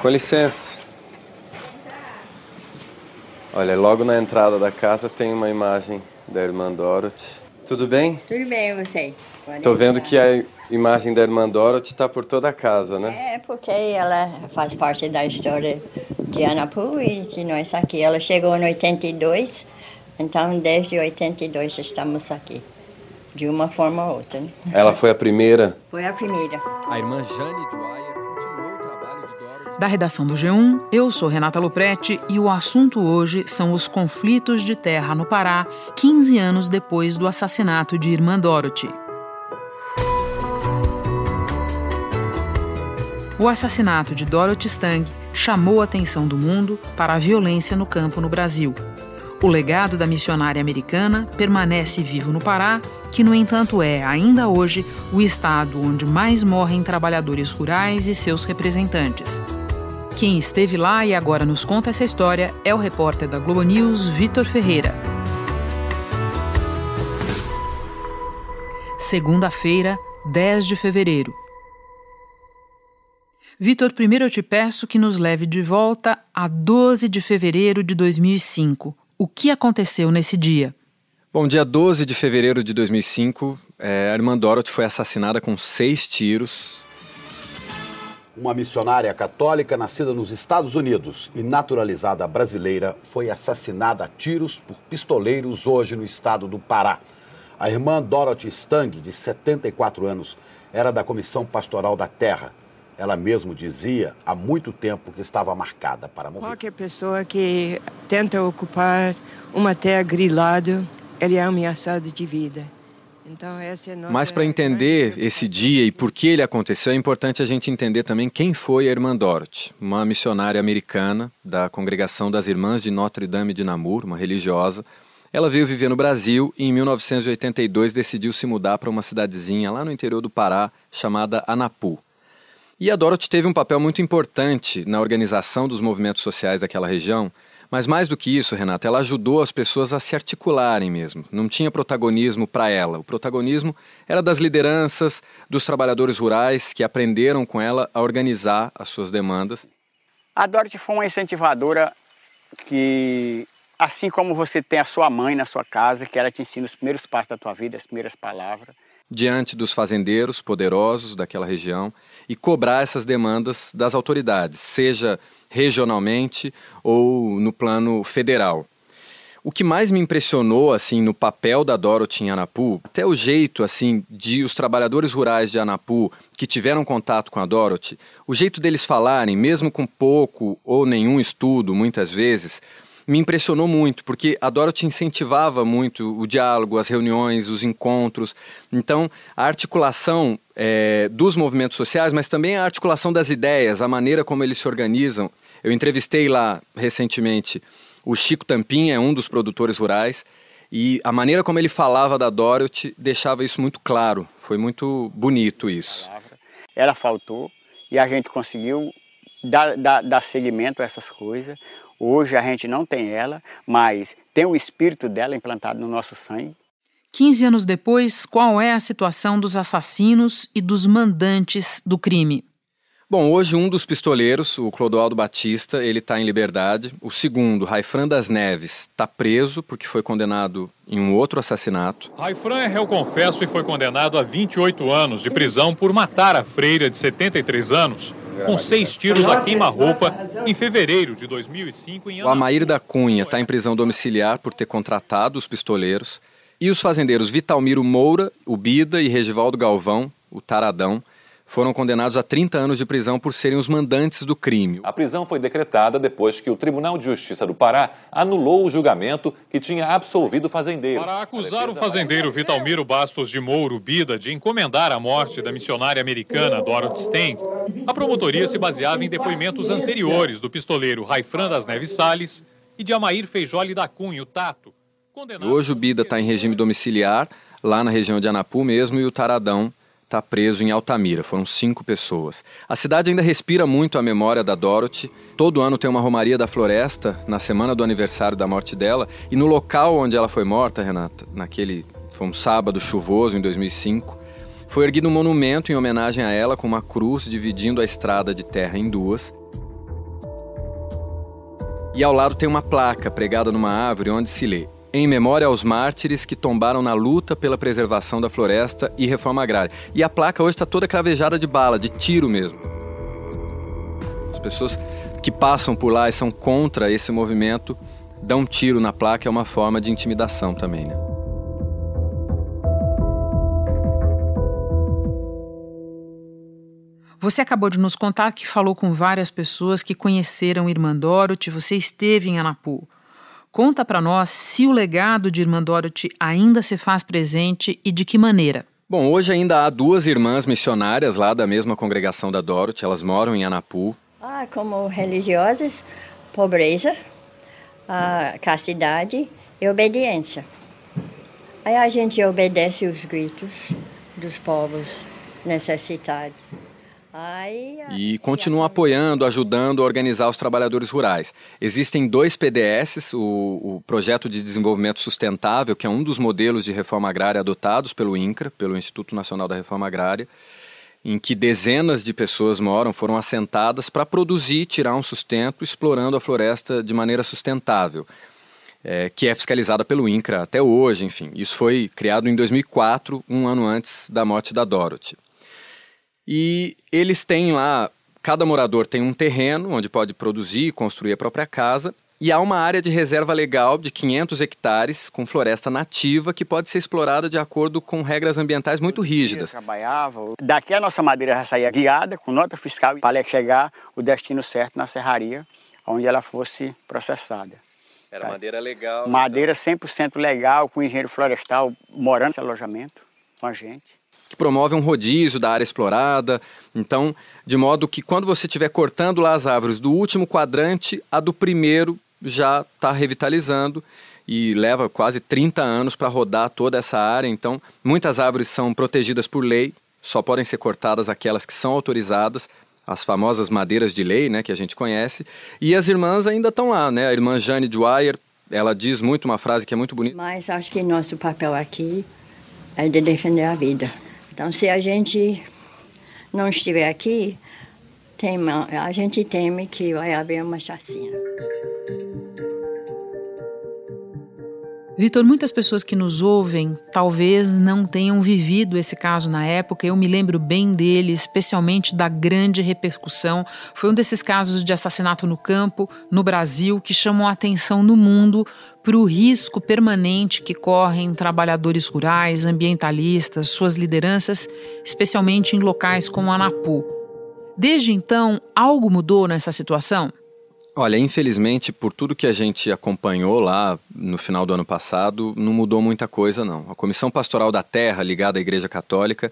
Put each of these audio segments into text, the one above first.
Com licença. Olha, logo na entrada da casa tem uma imagem da irmã Dorothy. Tudo bem? Tudo bem, você? Tô vendo que a imagem da irmã Dorothy está por toda a casa, né? É, porque ela faz parte da história de Anapu e de nós aqui. Ela chegou em 82, então desde 82 estamos aqui. De uma forma ou outra. Né? Ela foi a primeira? Foi a primeira. A irmã Jane Dwyer da redação do G1, eu sou Renata Luprete e o assunto hoje são os conflitos de terra no Pará, 15 anos depois do assassinato de Irmã Dorothy. O assassinato de Dorothy Stang chamou a atenção do mundo para a violência no campo no Brasil. O legado da missionária americana permanece vivo no Pará, que, no entanto, é, ainda hoje, o estado onde mais morrem trabalhadores rurais e seus representantes. Quem esteve lá e agora nos conta essa história é o repórter da Globo News, Vitor Ferreira. Segunda-feira, 10 de fevereiro. Vitor, primeiro eu te peço que nos leve de volta a 12 de fevereiro de 2005. O que aconteceu nesse dia? Bom, dia 12 de fevereiro de 2005, é, a irmã Dorothy foi assassinada com seis tiros uma missionária católica nascida nos Estados Unidos e naturalizada brasileira foi assassinada a tiros por pistoleiros hoje no estado do Pará. A irmã Dorothy Stang, de 74 anos, era da Comissão Pastoral da Terra. Ela mesmo dizia há muito tempo que estava marcada para morrer. Qualquer pessoa que tenta ocupar uma terra grilada, ele é ameaçado de vida. Então, é. Mas para entender esse dia e por que ele aconteceu, é importante a gente entender também quem foi a irmã Dorothy, uma missionária americana da congregação das Irmãs de Notre Dame de Namur, uma religiosa. Ela veio viver no Brasil e em 1982 decidiu se mudar para uma cidadezinha lá no interior do Pará chamada Anapu. E a Dorothy teve um papel muito importante na organização dos movimentos sociais daquela região, mas mais do que isso, Renata, ela ajudou as pessoas a se articularem mesmo. Não tinha protagonismo para ela. O protagonismo era das lideranças, dos trabalhadores rurais que aprenderam com ela a organizar as suas demandas. A Dorothy foi uma incentivadora que, assim como você tem a sua mãe na sua casa, que ela te ensina os primeiros passos da tua vida, as primeiras palavras. Diante dos fazendeiros poderosos daquela região e cobrar essas demandas das autoridades, seja regionalmente ou no plano federal. O que mais me impressionou assim no papel da Dorothy em Anapu, até o jeito assim de os trabalhadores rurais de Anapu que tiveram contato com a Dorothy, o jeito deles falarem, mesmo com pouco ou nenhum estudo, muitas vezes, me impressionou muito, porque a Dorothy incentivava muito o diálogo, as reuniões, os encontros. Então, a articulação é, dos movimentos sociais, mas também a articulação das ideias, a maneira como eles se organizam, eu entrevistei lá recentemente o Chico Tampinha, é um dos produtores rurais, e a maneira como ele falava da Dorothy deixava isso muito claro. Foi muito bonito isso. Ela faltou e a gente conseguiu dar, dar, dar seguimento a essas coisas. Hoje a gente não tem ela, mas tem o espírito dela implantado no nosso sangue. 15 anos depois, qual é a situação dos assassinos e dos mandantes do crime? Bom, hoje um dos pistoleiros, o Clodoaldo Batista, ele está em liberdade. O segundo, Raifran das Neves, está preso porque foi condenado em um outro assassinato. Raifran é réu confesso e foi condenado a 28 anos de prisão por matar a freira de 73 anos com seis tiros a queima-roupa em fevereiro de 2005 em O Amair da Cunha está em prisão domiciliar por ter contratado os pistoleiros. E os fazendeiros Vitalmiro Moura, o Bida e Regivaldo Galvão, o Taradão, foram condenados a 30 anos de prisão por serem os mandantes do crime. A prisão foi decretada depois que o Tribunal de Justiça do Pará anulou o julgamento que tinha absolvido o fazendeiro. Para acusar o fazendeiro Vitalmiro Bastos de Mouro Bida de encomendar a morte da missionária americana Dorothy Stein, a promotoria se baseava em depoimentos anteriores do pistoleiro Raifran das Neves Salles e de Amair Feijoli da Cunha, o Tato. Hoje o Bida está em regime domiciliar, lá na região de Anapu mesmo, e o Taradão está preso em Altamira. Foram cinco pessoas. A cidade ainda respira muito a memória da Dorothy. Todo ano tem uma Romaria da Floresta, na semana do aniversário da morte dela. E no local onde ela foi morta, Renata, naquele. Foi um sábado chuvoso em 2005 Foi erguido um monumento em homenagem a ela com uma cruz dividindo a estrada de terra em duas. E ao lado tem uma placa pregada numa árvore onde se lê: Em memória aos mártires que tombaram na luta pela preservação da floresta e reforma agrária. E a placa hoje está toda cravejada de bala, de tiro mesmo. As pessoas que passam por lá e são contra esse movimento dão tiro na placa, é uma forma de intimidação também, né? Você acabou de nos contar que falou com várias pessoas que conheceram Irmã Dorothy, você esteve em Anapu. Conta para nós se o legado de Irmã Dorothy ainda se faz presente e de que maneira. Bom, hoje ainda há duas irmãs missionárias lá da mesma congregação da Dorothy, elas moram em Anapu. Ah, como religiosas, pobreza, a castidade e obediência. Aí a gente obedece os gritos dos povos necessitados. E continuam apoiando, ajudando a organizar os trabalhadores rurais. Existem dois PDS, o, o, Projeto de Desenvolvimento Sustentável, que é um dos modelos de reforma agrária adotados pelo INCRA, pelo Instituto Nacional da Reforma Agrária, em que dezenas de pessoas moram, foram assentadas para produzir e tirar um sustento, explorando a floresta de maneira sustentável. É, que é fiscalizada pelo INCRA até hoje, enfim. Isso foi criado em 2004, um ano antes da morte da Dorothy. E eles têm lá, cada morador tem um terreno onde pode produzir e construir a própria casa. E há uma área de reserva legal de 500 hectares com floresta nativa que pode ser explorada de acordo com regras ambientais muito rígidas. trabalhava. Daqui a nossa madeira já saía guiada, com nota fiscal, para chegar o destino certo na serraria, onde ela fosse processada. Era madeira legal. Madeira então. 100% legal, com engenheiro florestal morando nesse alojamento com a gente que promove um rodízio da área explorada. Então, de modo que quando você estiver cortando lá as árvores do último quadrante, a do primeiro já está revitalizando e leva quase 30 anos para rodar toda essa área. Então, muitas árvores são protegidas por lei, só podem ser cortadas aquelas que são autorizadas, as famosas madeiras de lei, né, que a gente conhece. E as irmãs ainda estão lá, né? A irmã Jane Dwyer, ela diz muito uma frase que é muito bonita. Mas acho que nosso papel aqui é de defender a vida. Então, se a gente não estiver aqui, tem, a gente teme que vai haver uma chacina. Vitor, muitas pessoas que nos ouvem talvez não tenham vivido esse caso na época. Eu me lembro bem dele, especialmente da grande repercussão. Foi um desses casos de assassinato no campo, no Brasil, que chamou a atenção no mundo para o risco permanente que correm trabalhadores rurais, ambientalistas, suas lideranças, especialmente em locais como Anapu. Desde então, algo mudou nessa situação? Olha, infelizmente, por tudo que a gente acompanhou lá no final do ano passado, não mudou muita coisa, não. A Comissão Pastoral da Terra, ligada à Igreja Católica,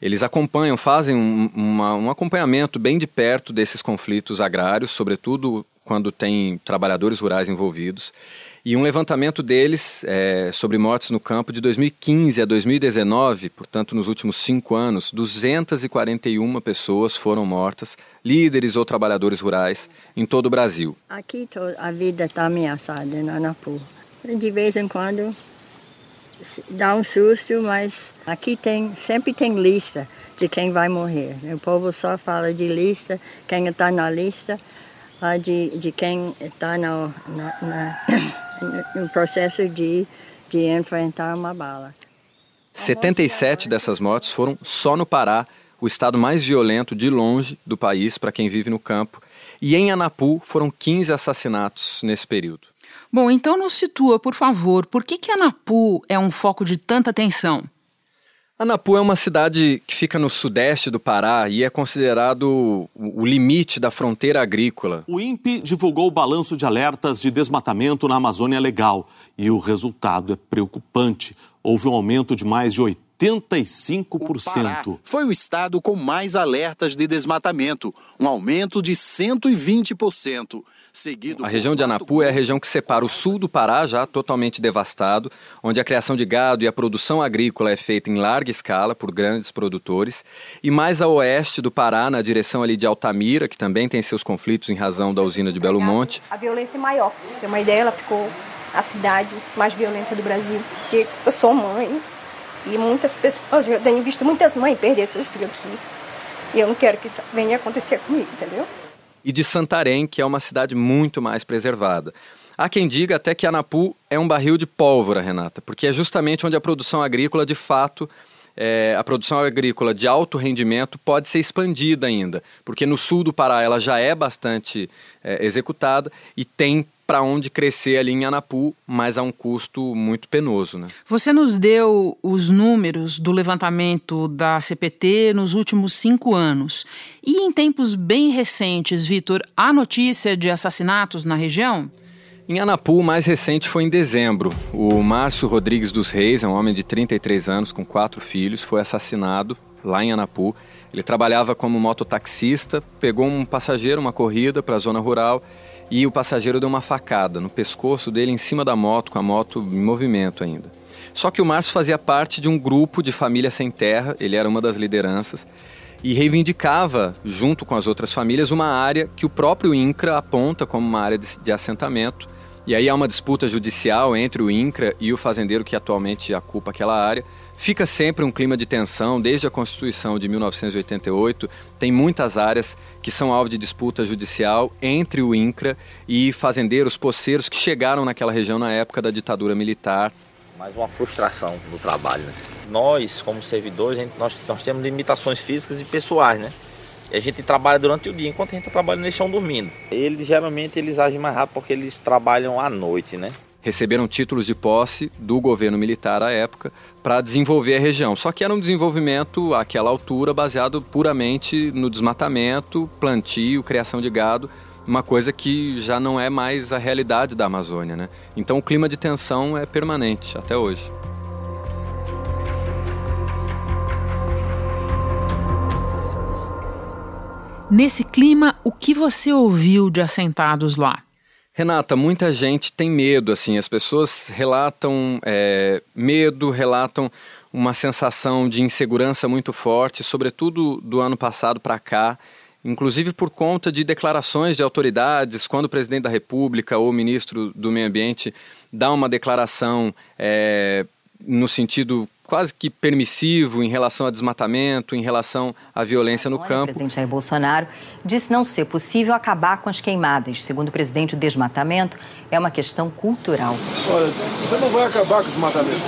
eles acompanham, fazem um, uma, um acompanhamento bem de perto desses conflitos agrários, sobretudo quando tem trabalhadores rurais envolvidos. E um levantamento deles é, sobre mortes no campo de 2015 a 2019, portanto, nos últimos cinco anos, 241 pessoas foram mortas, líderes ou trabalhadores rurais, em todo o Brasil. Aqui a vida está ameaçada na Anapu. De vez em quando dá um susto, mas aqui tem sempre tem lista de quem vai morrer. O povo só fala de lista, quem está na lista, de, de quem está na no processo de, de enfrentar uma bala. 77 dessas mortes foram só no Pará, o estado mais violento de longe do país para quem vive no campo. E em Anapu foram 15 assassinatos nesse período. Bom, então nos situa, por favor, por que, que Anapu é um foco de tanta atenção? Anapu é uma cidade que fica no sudeste do Pará e é considerado o limite da fronteira agrícola. O INPE divulgou o balanço de alertas de desmatamento na Amazônia Legal e o resultado é preocupante. Houve um aumento de mais de 80 85%. O foi o estado com mais alertas de desmatamento, um aumento de 120%. Seguido a região de Anapu é a região que separa o sul do Pará, já totalmente devastado, onde a criação de gado e a produção agrícola é feita em larga escala por grandes produtores, e mais a oeste do Pará, na direção ali de Altamira, que também tem seus conflitos em razão da usina de Belo Monte. A violência é maior. Tem uma ideia, ela ficou a cidade mais violenta do Brasil, porque eu sou mãe, E muitas pessoas, eu tenho visto muitas mães perder seus filhos aqui. E eu não quero que isso venha acontecer comigo, entendeu? E de Santarém, que é uma cidade muito mais preservada. Há quem diga até que Anapu é um barril de pólvora, Renata, porque é justamente onde a produção agrícola, de fato, é, a produção agrícola de alto rendimento pode ser expandida ainda, porque no sul do Pará ela já é bastante é, executada e tem para onde crescer ali em Anapu, mas a um custo muito penoso. Né? Você nos deu os números do levantamento da CPT nos últimos cinco anos. E em tempos bem recentes, Vitor, há notícia de assassinatos na região? Em Anapu, o mais recente foi em dezembro. O Márcio Rodrigues dos Reis, é um homem de 33 anos com quatro filhos, foi assassinado lá em Anapu. Ele trabalhava como mototaxista, pegou um passageiro, uma corrida para a zona rural e o passageiro deu uma facada no pescoço dele em cima da moto, com a moto em movimento ainda. Só que o Márcio fazia parte de um grupo de família sem terra, ele era uma das lideranças, e reivindicava, junto com as outras famílias, uma área que o próprio INCRA aponta como uma área de, de assentamento. E aí há uma disputa judicial entre o INCRA e o fazendeiro que atualmente ocupa aquela área. Fica sempre um clima de tensão, desde a Constituição de 1988, tem muitas áreas que são alvo de disputa judicial entre o INCRA e fazendeiros, poceiros que chegaram naquela região na época da ditadura militar. Mais uma frustração do trabalho. Né? Nós, como servidores, gente, nós, nós temos limitações físicas e pessoais, né? E a gente trabalha durante o dia, enquanto a gente está trabalhando, eles estão dormindo. Eles geralmente eles agem mais rápido porque eles trabalham à noite, né? Receberam títulos de posse do governo militar à época para desenvolver a região. Só que era um desenvolvimento àquela altura baseado puramente no desmatamento, plantio, criação de gado, uma coisa que já não é mais a realidade da Amazônia, né? Então o clima de tensão é permanente até hoje. Nesse clima, o que você ouviu de assentados lá? Renata, muita gente tem medo, assim, as pessoas relatam é, medo, relatam uma sensação de insegurança muito forte, sobretudo do ano passado para cá, inclusive por conta de declarações de autoridades, quando o presidente da República ou o ministro do Meio Ambiente dá uma declaração é, no sentido quase que permissivo em relação a desmatamento, em relação à violência no campo. O presidente Jair Bolsonaro disse não ser possível acabar com as queimadas. Segundo o presidente, o desmatamento é uma questão cultural. Olha, você não vai acabar com o desmatamento,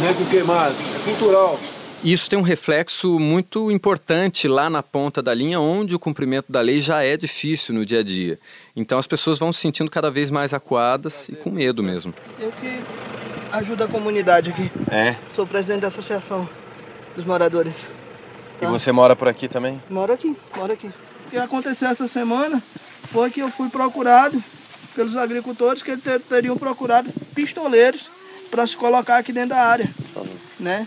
nem com queimadas, é cultural. Isso tem um reflexo muito importante lá na ponta da linha, onde o cumprimento da lei já é difícil no dia a dia. Então as pessoas vão se sentindo cada vez mais acuadas e com medo mesmo. Eu que ajuda a comunidade aqui. É? Sou presidente da associação dos moradores. Tá? E você mora por aqui também? Moro aqui, moro aqui. O que aconteceu essa semana foi que eu fui procurado pelos agricultores que eles teriam procurado pistoleiros para se colocar aqui dentro da área, né?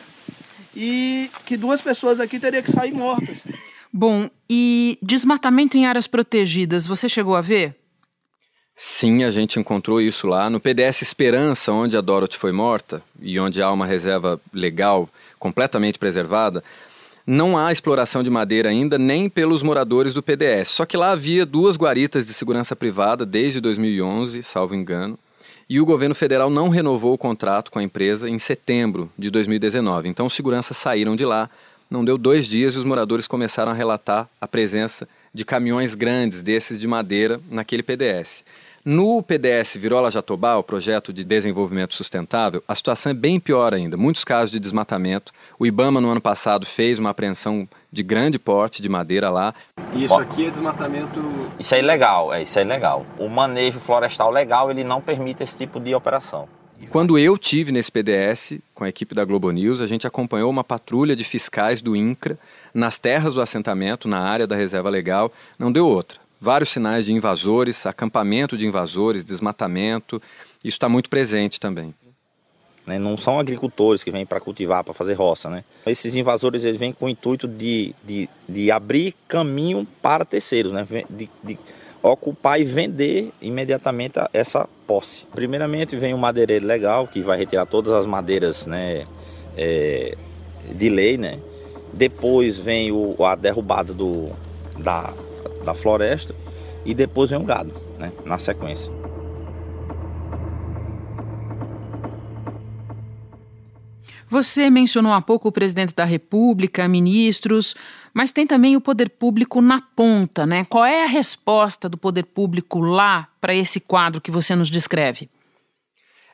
E que duas pessoas aqui teriam que sair mortas. Bom, e desmatamento em áreas protegidas, você chegou a ver? Sim, a gente encontrou isso lá no PDS Esperança, onde a Dorothy foi morta e onde há uma reserva legal completamente preservada. Não há exploração de madeira ainda, nem pelos moradores do PDS. Só que lá havia duas guaritas de segurança privada desde 2011, salvo engano, e o governo federal não renovou o contrato com a empresa em setembro de 2019. Então, os seguranças saíram de lá. Não deu dois dias e os moradores começaram a relatar a presença de caminhões grandes desses de madeira naquele PDS. No PDS Virola Jatobá, o projeto de desenvolvimento sustentável, a situação é bem pior ainda. Muitos casos de desmatamento. O IBAMA, no ano passado, fez uma apreensão de grande porte de madeira lá. E isso aqui é desmatamento. Isso é ilegal, é isso é ilegal. O manejo florestal legal ele não permite esse tipo de operação. Quando eu tive nesse PDS com a equipe da Globo News, a gente acompanhou uma patrulha de fiscais do INCRA nas terras do assentamento, na área da reserva legal. Não deu outra vários sinais de invasores, acampamento de invasores, desmatamento. Isso está muito presente também. Né, não são agricultores que vêm para cultivar, para fazer roça. Né? Esses invasores eles vêm com o intuito de, de, de abrir caminho para terceiros, né? de, de ocupar e vender imediatamente essa posse. Primeiramente vem o madeireiro legal, que vai retirar todas as madeiras né, é, de lei. Né? Depois vem o, a derrubada do, da, da floresta e depois vem o gado, né, na sequência. Você mencionou há pouco o presidente da República, ministros, mas tem também o poder público na ponta, né? Qual é a resposta do poder público lá para esse quadro que você nos descreve?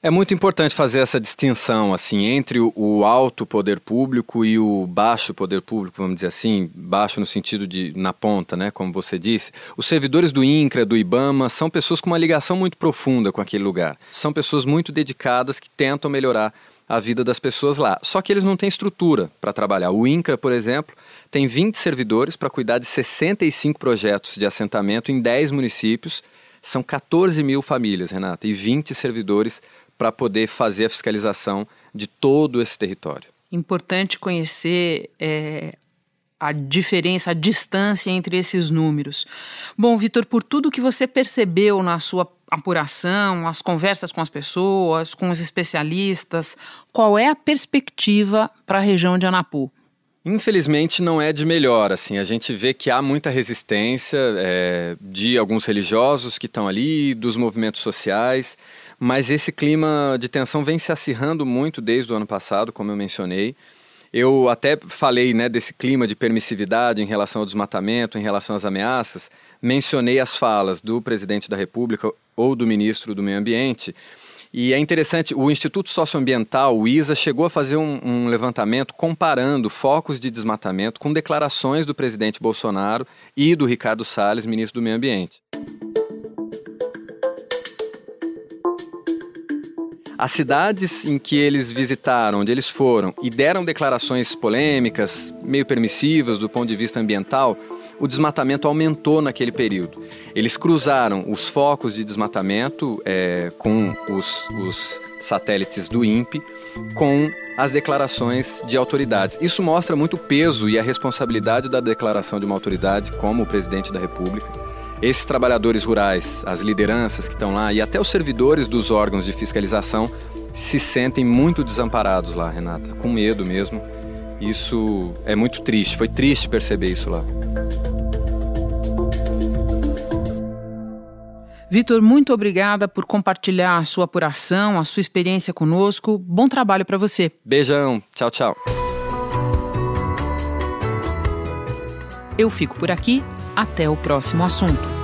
É muito importante fazer essa distinção assim entre o, alto poder público e o baixo poder público, vamos dizer assim, baixo no sentido de na ponta, né, como você disse. Os servidores do INCRA, do IBAMA, são pessoas com uma ligação muito profunda com aquele lugar. São pessoas muito dedicadas que tentam melhorar a vida das pessoas lá. Só que eles não têm estrutura para trabalhar. O INCRA, por exemplo, tem 20 servidores para cuidar de 65 projetos de assentamento em 10 municípios. São 14 mil famílias, Renata, e 20 servidores para poder fazer a fiscalização de todo esse território. Importante conhecer é, a diferença, a distância entre esses números. Bom, Vitor, por tudo que você percebeu na sua apuração, as conversas com as pessoas, com os especialistas, qual é a perspectiva para a região de Anapu? Infelizmente não é de melhor, assim, a gente vê que há muita resistência é, de alguns religiosos que estão ali, dos movimentos sociais, mas esse clima de tensão vem se acirrando muito desde o ano passado, como eu mencionei. Eu até falei né, desse clima de permissividade em relação ao desmatamento, em relação às ameaças. Mencionei as falas do presidente da República ou do ministro do Meio Ambiente. E é interessante, o Instituto Socioambiental, o ISA, chegou a fazer um, um, levantamento comparando focos de desmatamento com declarações do presidente Bolsonaro e do Ricardo Salles, ministro do Meio Ambiente. As cidades em que eles visitaram, onde eles foram e deram declarações polêmicas, meio permissivas do ponto de vista ambiental, o desmatamento aumentou naquele período. Eles cruzaram os focos de desmatamento é, com os, os satélites do INPE com as declarações de autoridades. Isso mostra muito o peso e a responsabilidade da declaração de uma autoridade, como o presidente da República esses trabalhadores rurais, as lideranças que estão lá e até os servidores dos órgãos de fiscalização se sentem muito desamparados lá, Renata, com medo mesmo. Isso é muito triste, foi triste perceber isso lá. Vitor, muito obrigada por compartilhar a sua apuração, a sua experiência conosco. Bom trabalho para você. Beijão, tchau, tchau. Eu fico por aqui. Até o próximo assunto.